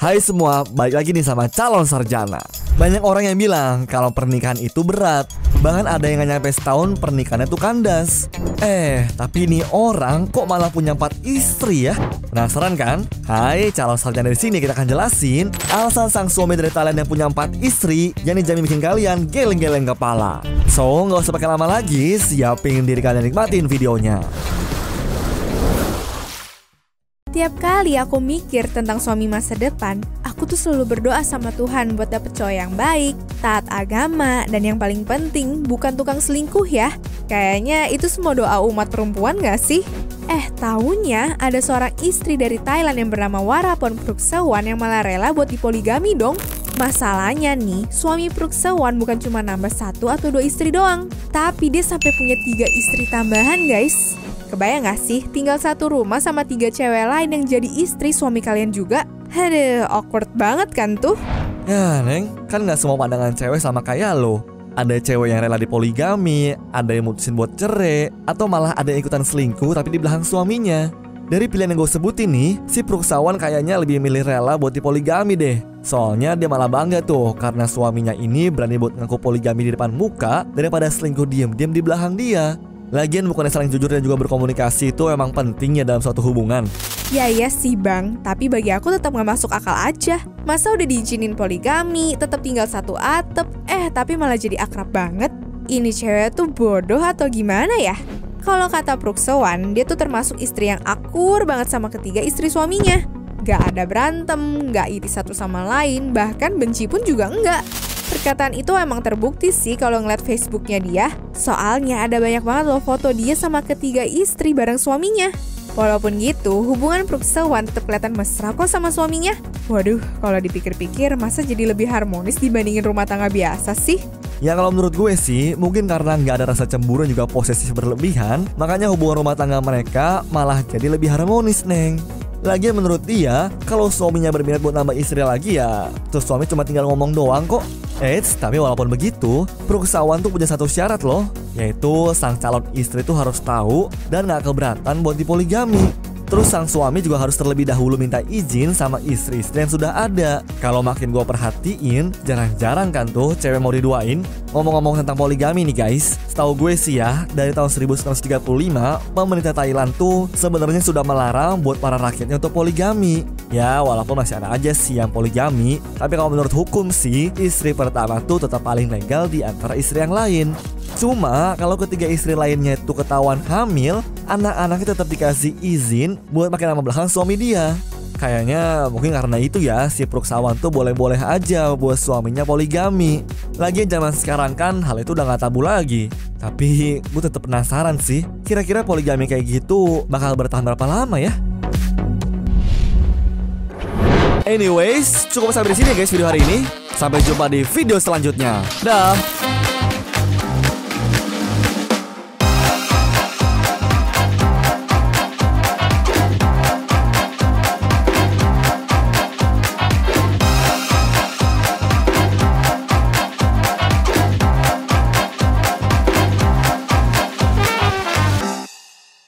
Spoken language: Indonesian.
Hai semua, balik lagi nih sama calon sarjana. Banyak orang yang bilang kalau pernikahan itu berat. Bahkan ada yang nggak nyampe setahun pernikahannya tuh kandas. Eh, tapi ini orang kok malah punya empat istri ya? Penasaran kan? Hai, calon sarjana di sini kita akan jelasin alasan sang suami dari Thailand yang punya empat istri yang dijamin bikin kalian geleng-geleng kepala. So, nggak usah pakai lama lagi, siapin diri kalian nikmatin videonya. Tiap kali aku mikir tentang suami masa depan, aku tuh selalu berdoa sama Tuhan buat dapet cowok yang baik, taat agama, dan yang paling penting bukan tukang selingkuh ya. Kayaknya itu semua doa umat perempuan gak sih? Eh, tahunya ada seorang istri dari Thailand yang bernama Warapon Pruksawan yang malah rela buat dipoligami dong. Masalahnya nih, suami Pruksawan bukan cuma nambah satu atau dua istri doang, tapi dia sampai punya tiga istri tambahan guys. Kebayang gak sih tinggal satu rumah sama tiga cewek lain yang jadi istri suami kalian juga? Aduh, awkward banget kan tuh? Ya, Neng, kan nggak semua pandangan cewek sama kayak lo. Ada cewek yang rela dipoligami, ada yang mutusin buat cerai, atau malah ada yang ikutan selingkuh tapi di belakang suaminya. Dari pilihan yang gue sebutin nih, si Pruksawan kayaknya lebih milih rela buat dipoligami deh. Soalnya dia malah bangga tuh karena suaminya ini berani buat ngaku poligami di depan muka daripada selingkuh diem-diem di belakang dia. Lagian bukannya saling jujur dan juga berkomunikasi itu emang penting ya dalam suatu hubungan. Ya iya sih bang, tapi bagi aku tetap gak masuk akal aja. Masa udah diizinin poligami, tetap tinggal satu atap, eh tapi malah jadi akrab banget. Ini cewek tuh bodoh atau gimana ya? Kalau kata Pruksowan, dia tuh termasuk istri yang akur banget sama ketiga istri suaminya. Gak ada berantem, gak iri satu sama lain, bahkan benci pun juga enggak. Perkataan itu emang terbukti sih kalau ngeliat Facebooknya dia. Soalnya ada banyak banget loh foto dia sama ketiga istri bareng suaminya. Walaupun gitu, hubungan Pruksawan tetap kelihatan mesra kok sama suaminya. Waduh, kalau dipikir-pikir masa jadi lebih harmonis dibandingin rumah tangga biasa sih? Ya kalau menurut gue sih, mungkin karena nggak ada rasa cemburu juga posesif berlebihan, makanya hubungan rumah tangga mereka malah jadi lebih harmonis, Neng. Lagian menurut dia, kalau suaminya berminat buat nambah istri lagi ya, terus suami cuma tinggal ngomong doang kok. Eits, tapi walaupun begitu, Pruksawan tuh punya satu syarat loh, yaitu sang calon istri tuh harus tahu dan gak keberatan buat dipoligami. Terus sang suami juga harus terlebih dahulu minta izin sama istri-istri yang sudah ada. Kalau makin gue perhatiin, jarang-jarang kan tuh cewek mau diduain. Ngomong-ngomong tentang poligami nih guys, setahu gue sih ya, dari tahun 1935, pemerintah Thailand tuh sebenarnya sudah melarang buat para rakyatnya untuk poligami. Ya, walaupun masih ada aja sih yang poligami, tapi kalau menurut hukum sih, istri pertama tuh tetap paling legal di antara istri yang lain. Cuma kalau ketiga istri lainnya itu ketahuan hamil, anak-anaknya tetap dikasih izin buat pakai nama belakang suami dia. Kayaknya mungkin karena itu ya si Pruksawan tuh boleh-boleh aja buat suaminya poligami. Lagian zaman sekarang kan hal itu udah gak tabu lagi. Tapi gue tetap penasaran sih, kira-kira poligami kayak gitu bakal bertahan berapa lama ya? Anyways, cukup sampai di sini guys video hari ini. Sampai jumpa di video selanjutnya. Dah.